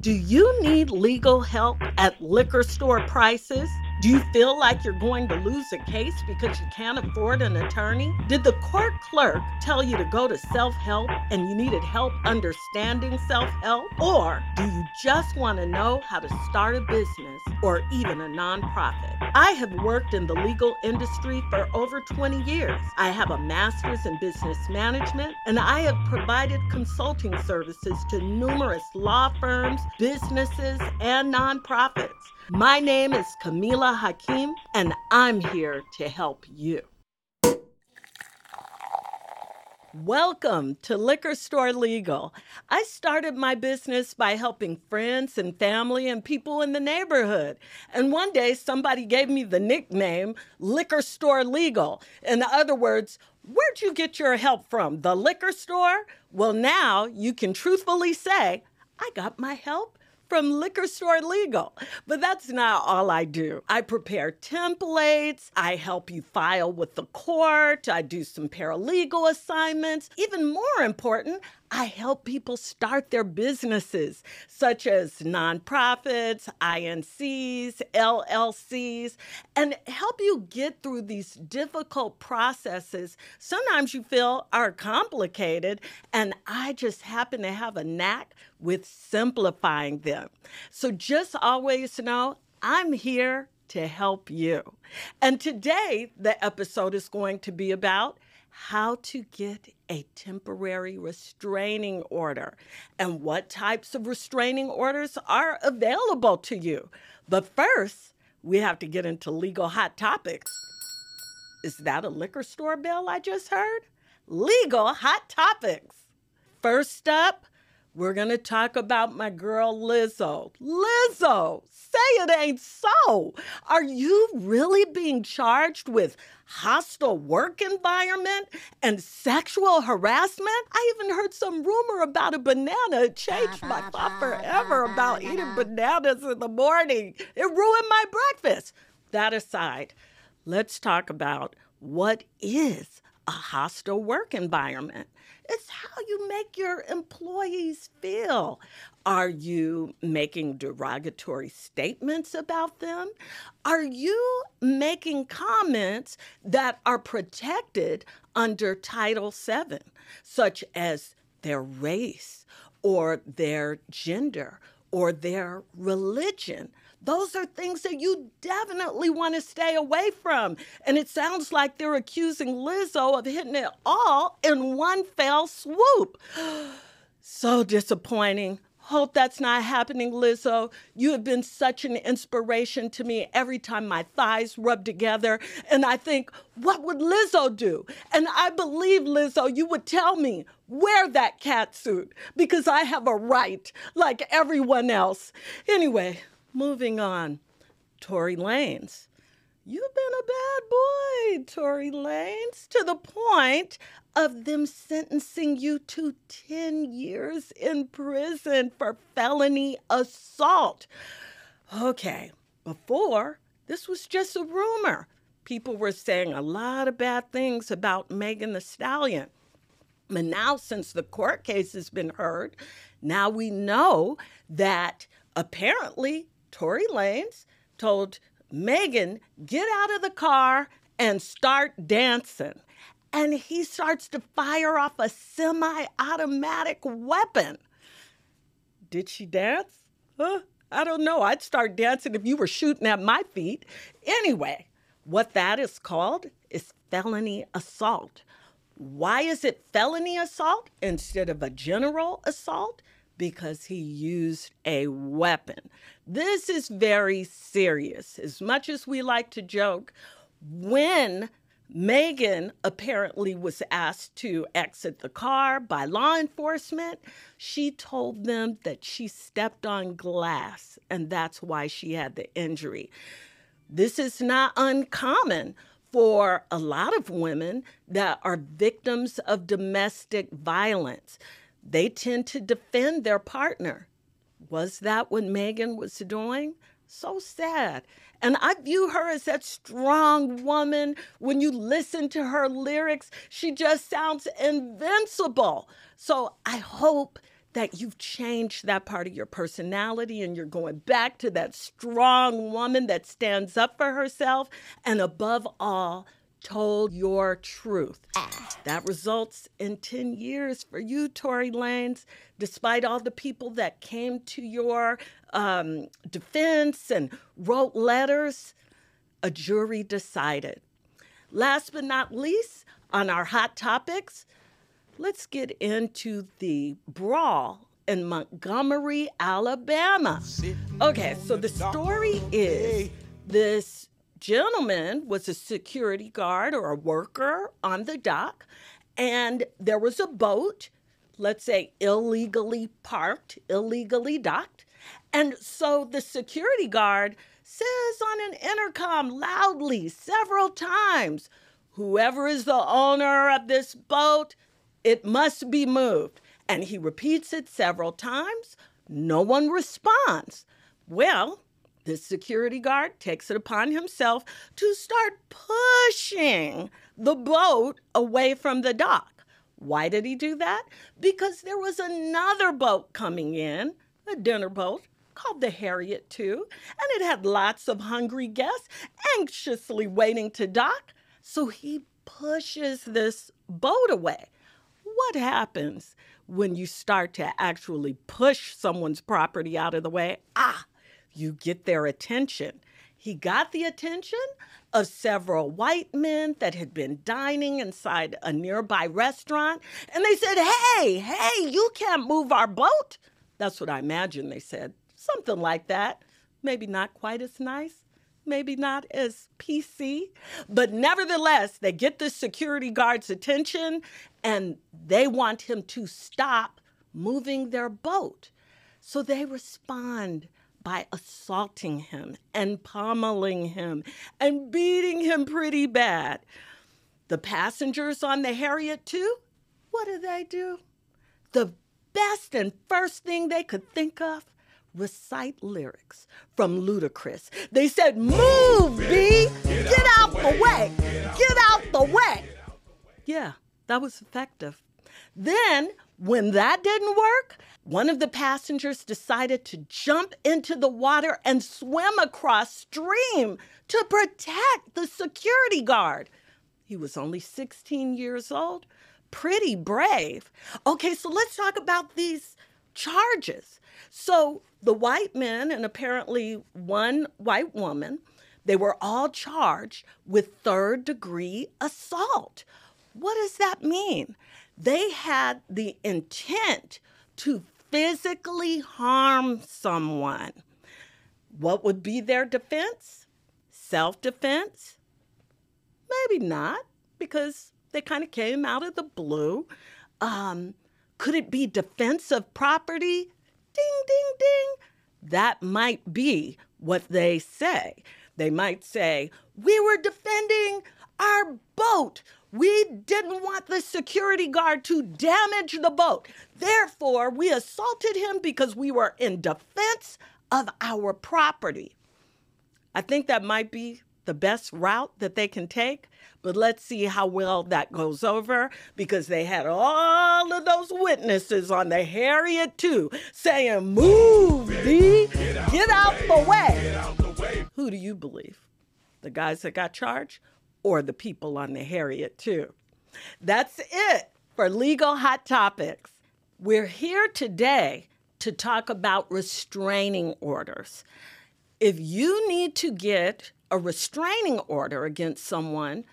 Do you need legal help at liquor store prices? Do you feel like you're going to lose a case because you can't afford an attorney? Did the court clerk tell you to go to self help and you needed help understanding self help? Or do you just want to know how to start a business or even a nonprofit? I have worked in the legal industry for over 20 years. I have a master's in business management and I have provided consulting services to numerous law firms, businesses, and nonprofits. My name is Camila Hakeem, and I'm here to help you. Welcome to Liquor Store Legal. I started my business by helping friends and family and people in the neighborhood. And one day somebody gave me the nickname Liquor Store Legal. In other words, where'd you get your help from? The liquor store? Well, now you can truthfully say, I got my help from Liquor Store Legal. But that's not all I do. I prepare templates, I help you file with the court, I do some paralegal assignments. Even more important, I help people start their businesses, such as nonprofits, INCs, LLCs, and help you get through these difficult processes. Sometimes you feel are complicated, and I just happen to have a knack with simplifying them. So just always know I'm here to help you. And today, the episode is going to be about how to get a temporary restraining order and what types of restraining orders are available to you. But first, we have to get into legal hot topics. Is that a liquor store bell I just heard? Legal hot topics. First up, we're going to talk about my girl Lizzo. Lizzo, say it ain't so. Are you really being charged with hostile work environment and sexual harassment? I even heard some rumor about a banana. It changed my thought forever about eating bananas in the morning. It ruined my breakfast. That aside, let's talk about what is a hostile work environment. It's how you make your employees feel. Are you making derogatory statements about them? Are you making comments that are protected under Title VII, such as their race or their gender or their religion? Those are things that you definitely want to stay away from. And it sounds like they're accusing Lizzo of hitting it all in one fell swoop. so disappointing. Hope that's not happening, Lizzo. You have been such an inspiration to me every time my thighs rub together. And I think, what would Lizzo do? And I believe, Lizzo, you would tell me, wear that cat suit because I have a right like everyone else. Anyway, Moving on, Tory Lanez. You've been a bad boy, Tory Lanez, to the point of them sentencing you to 10 years in prison for felony assault. Okay, before, this was just a rumor. People were saying a lot of bad things about Megan Thee Stallion. But now, since the court case has been heard, now we know that apparently Tory Lanez told Megan, get out of the car and start dancing. And he starts to fire off a semi automatic weapon. Did she dance? Huh? I don't know. I'd start dancing if you were shooting at my feet. Anyway, what that is called is felony assault. Why is it felony assault instead of a general assault? Because he used a weapon. This is very serious. As much as we like to joke, when Megan apparently was asked to exit the car by law enforcement. She told them that she stepped on glass and that's why she had the injury. This is not uncommon for a lot of women that are victims of domestic violence they tend to defend their partner. Was that what Megan was doing? So sad. And I view her as that strong woman. When you listen to her lyrics, she just sounds invincible. So I hope that you've changed that part of your personality and you're going back to that strong woman that stands up for herself and, above all, told your truth. That results in 10 years for you, Tory Lanez, despite all the people that came to your um, defense and wrote letters. A jury decided. Last but not least, on our hot topics, let's get into the brawl in Montgomery, Alabama. Okay, so the story is this gentleman was a security guard or a worker on the dock, and there was a boat, let's say illegally parked, illegally docked. And so the security guard says on an intercom loudly several times, Whoever is the owner of this boat, it must be moved. And he repeats it several times. No one responds. Well, the security guard takes it upon himself to start pushing the boat away from the dock. Why did he do that? Because there was another boat coming in, a dinner boat called the Harriott II, and it had lots of hungry guests anxiously waiting to dock. So he pushes this boat away. What happens when you start to actually push someone's property out of the way? Ah, you get their attention. He got the attention of several white men that had been dining inside a nearby restaurant, and they said, Hey, hey, you can't move our boat. That's what I imagine they said. Something like that. Maybe not quite as nice, maybe not as PC, but nevertheless, they get the security guard's attention and they want him to stop moving their boat. So they respond by assaulting him and pommeling him and beating him pretty bad. The passengers on the Harriott II, what do they do? The best and first thing they could think of recite lyrics from Ludacris. They said, Move, B! Get out the way! Get out the way! Yeah, that was effective. Then, when that didn't work, one of the passengers decided to jump into the water and swim across stream to protect the security guard. He was only 16 years old. Pretty brave. Okay, so let's talk about these charges. So the white men and apparently one white woman, they were all charged with third degree assault. What does that mean? They had the intent to physically harm someone. What would be their defense? Self defense? Maybe not, because they kind of came out of the blue. Um, could it be defense of property? Ding, ding, ding. That might be what they say. They might say, We were defending our boat. We didn't want the security guard to damage the boat. Therefore, we assaulted him because we were in defense of our property. I think that might be the best route that they can take, but let's see how well that goes over because they had all of those witnesses on the Harriott II saying, Move, B, get out the way. Who do you believe? The guys that got charged or the people on the Harriott II. That's it for Legal Hot Topics. We're here today to talk about restraining orders. If you need to get a restraining order against someone,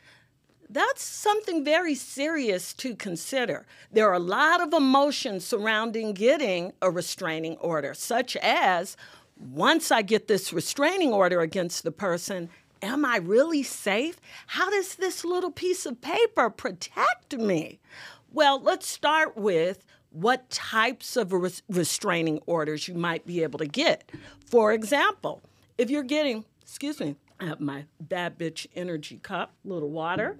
that's something very serious to consider. There are a lot of emotions surrounding getting a restraining order, such as once I get this restraining order against the person, am I really safe? How does this little piece of paper protect me? Well, let's start with what types of res- restraining orders you might be able to get. For example, if you're getting, excuse me, I have my bad bitch energy cup, little water.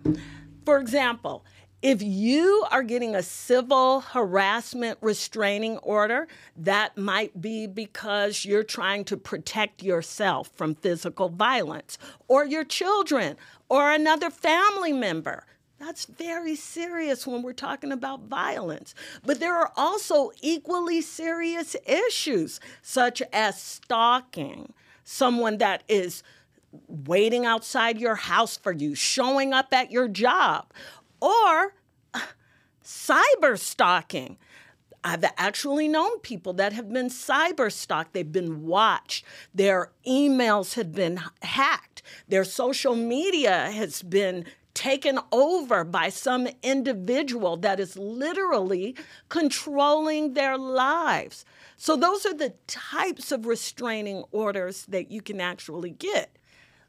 For example, if you are getting a civil harassment restraining order, that might be because you're trying to protect yourself from physical violence or your children or another family member. That's very serious when we're talking about violence. But there are also equally serious issues, such as stalking, someone that is waiting outside your house for you, showing up at your job, or cyber stalking. I've actually known people that have been cyber stalked. They've been watched. Their emails have been hacked. Their social media has been taken over by some individual that is literally controlling their lives. So, those are the types of restraining orders that you can actually get.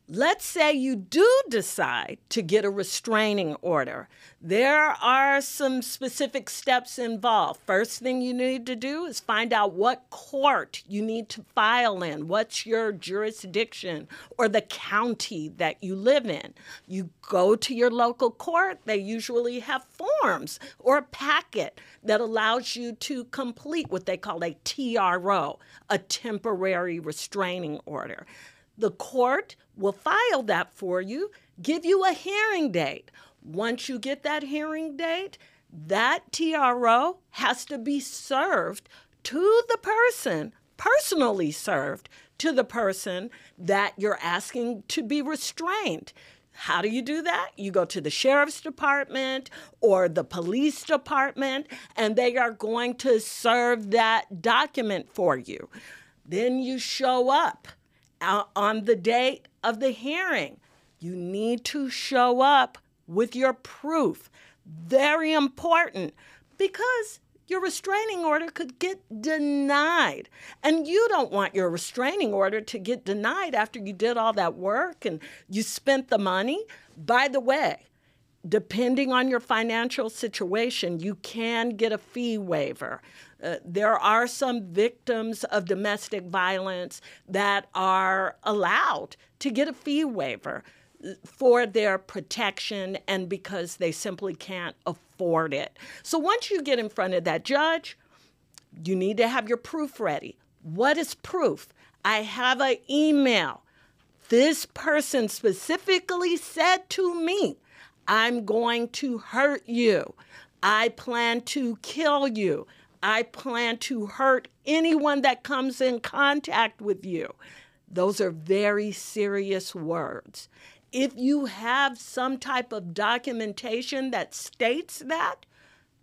Let's say you do decide to get a restraining order. There are some specific steps involved. First thing you need to do is find out what court you need to file in. What's your jurisdiction or the county that you live in? You go to your local court, they usually have forms or a packet that allows you to complete what they call a TRO, a temporary restraining order. The court will file that for you, give you a hearing date. Once you get that hearing date, that TRO has to be served to the person, personally served to the person that you're asking to be restrained. How do you do that? You go to the sheriff's department or the police department, and they are going to serve that document for you. Then you show up on the date of the hearing. You need to show up with your proof. Very important because your restraining order could get denied. And you don't want your restraining order to get denied after you did all that work and you spent the money. By the way, depending on your financial situation, you can get a fee waiver. Uh, there are some victims of domestic violence that are allowed to get a fee waiver uh, for their protection and because they simply can't afford it. So once you get in front of that judge, you need to have your proof ready. What is proof? I have an email. This person specifically said to me, I'm going to hurt you. I plan to kill you. I plan to hurt anyone that comes in contact with you. Those are very serious words. If you have some type of documentation that states that,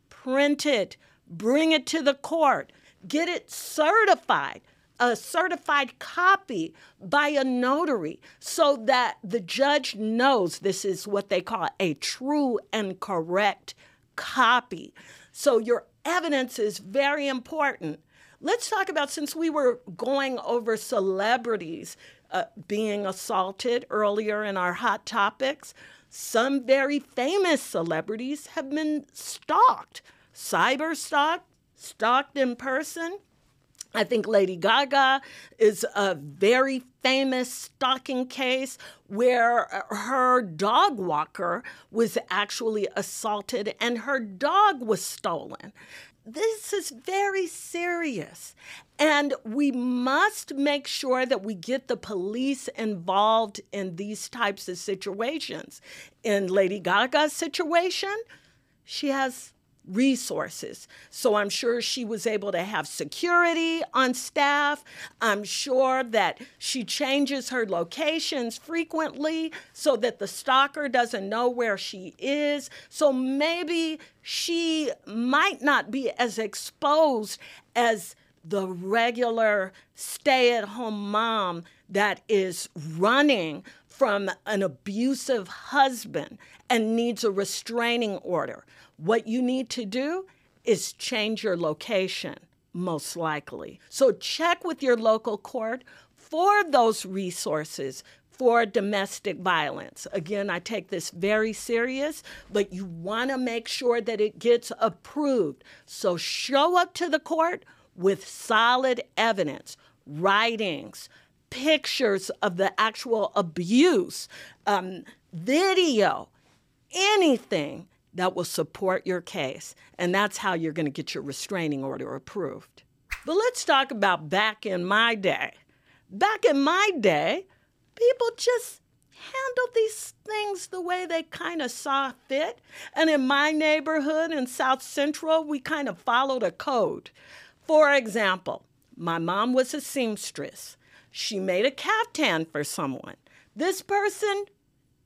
print it, bring it to the court, get it certified, a certified copy by a notary so that the judge knows this is what they call a true and correct copy. So your evidence is very important. Let's talk about since we were going over celebrities uh, being assaulted earlier in our hot topics, some very famous celebrities have been stalked, cyber stalked, stalked in person. I think Lady Gaga is a very famous stalking case where uh, her dog walker was actually assaulted and her dog was stolen. This is very serious. And we must make sure that we get the police involved in these types of situations. In Lady Gaga's situation, she has resources. So I'm sure she was able to have security on staff. I'm sure that she changes her locations frequently so that the stalker doesn't know where she is. So maybe she might not be as exposed as the regular stay at home mom that is running from an abusive husband and needs a restraining order. What you need to do is change your location, most likely. So check with your local court for those resources for domestic violence. Again, I take this very serious, but you want to make sure that it gets approved. So show up to the court with solid evidence, writings, pictures of the actual abuse, um, video, anything that will support your case. And that's how you're going to get your restraining order approved. But let's talk about back in my day. Back in my day, people just handled these things the way they kind of saw fit. And in my neighborhood in South Central, we kind of followed a code. For example, my mom was a seamstress. She made a caftan for someone. This person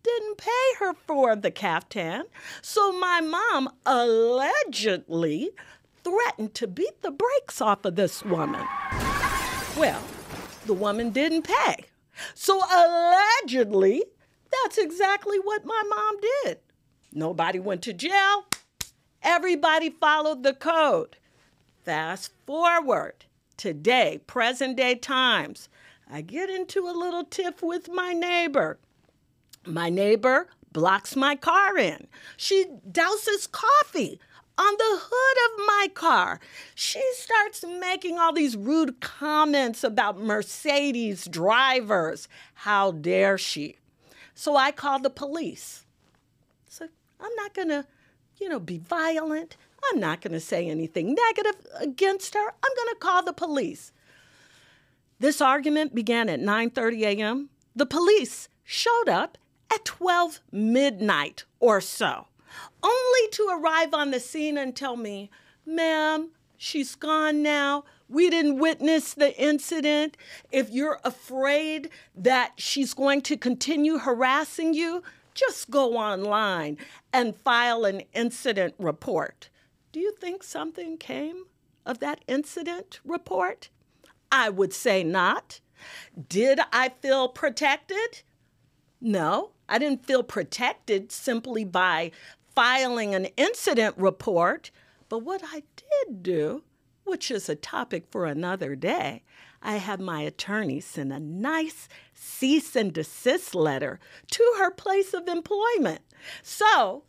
didn't pay her for the caftan, so my mom allegedly threatened to beat the brakes off of this woman. Well, the woman didn't pay. So allegedly, that's exactly what my mom did. Nobody went to jail. Everybody followed the code. Fast forward today, present day times. I get into a little tiff with my neighbor. My neighbor blocks my car in. She douses coffee on the hood of my car. She starts making all these rude comments about Mercedes drivers. How dare she? So I called the police. So I'm not going to, you know, be violent. I'm not going to say anything negative against her. I'm going to call the police. This argument began at 9:30 a.m. The police showed up at 12 midnight or so, only to arrive on the scene and tell me, "Ma'am, she's gone now. We didn't witness the incident. If you're afraid that she's going to continue harassing you, just go online and file an incident report." Do you think something came of that incident report? I would say not. Did I feel protected? No, I didn't feel protected simply by filing an incident report. But what I did do, which is a topic for another day, I had my attorney send a nice cease and desist letter to her place of employment. So,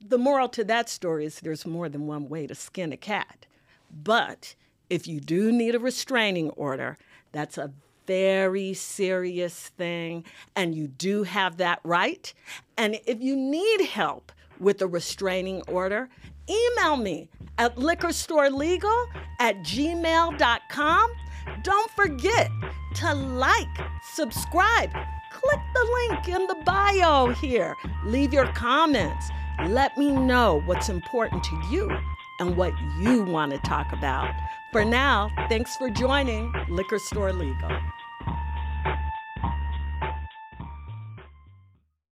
the moral to that story is there's more than one way to skin a cat. But if you do need a restraining order, that's a very serious thing, and you do have that right. And if you need help with a restraining order, email me at liquorstorelegal at gmail.com. Don't forget to like, subscribe, click the link in the bio here, leave your comments. Let me know what's important to you and what you want to talk about. For now, thanks for joining Liquor Store Legal.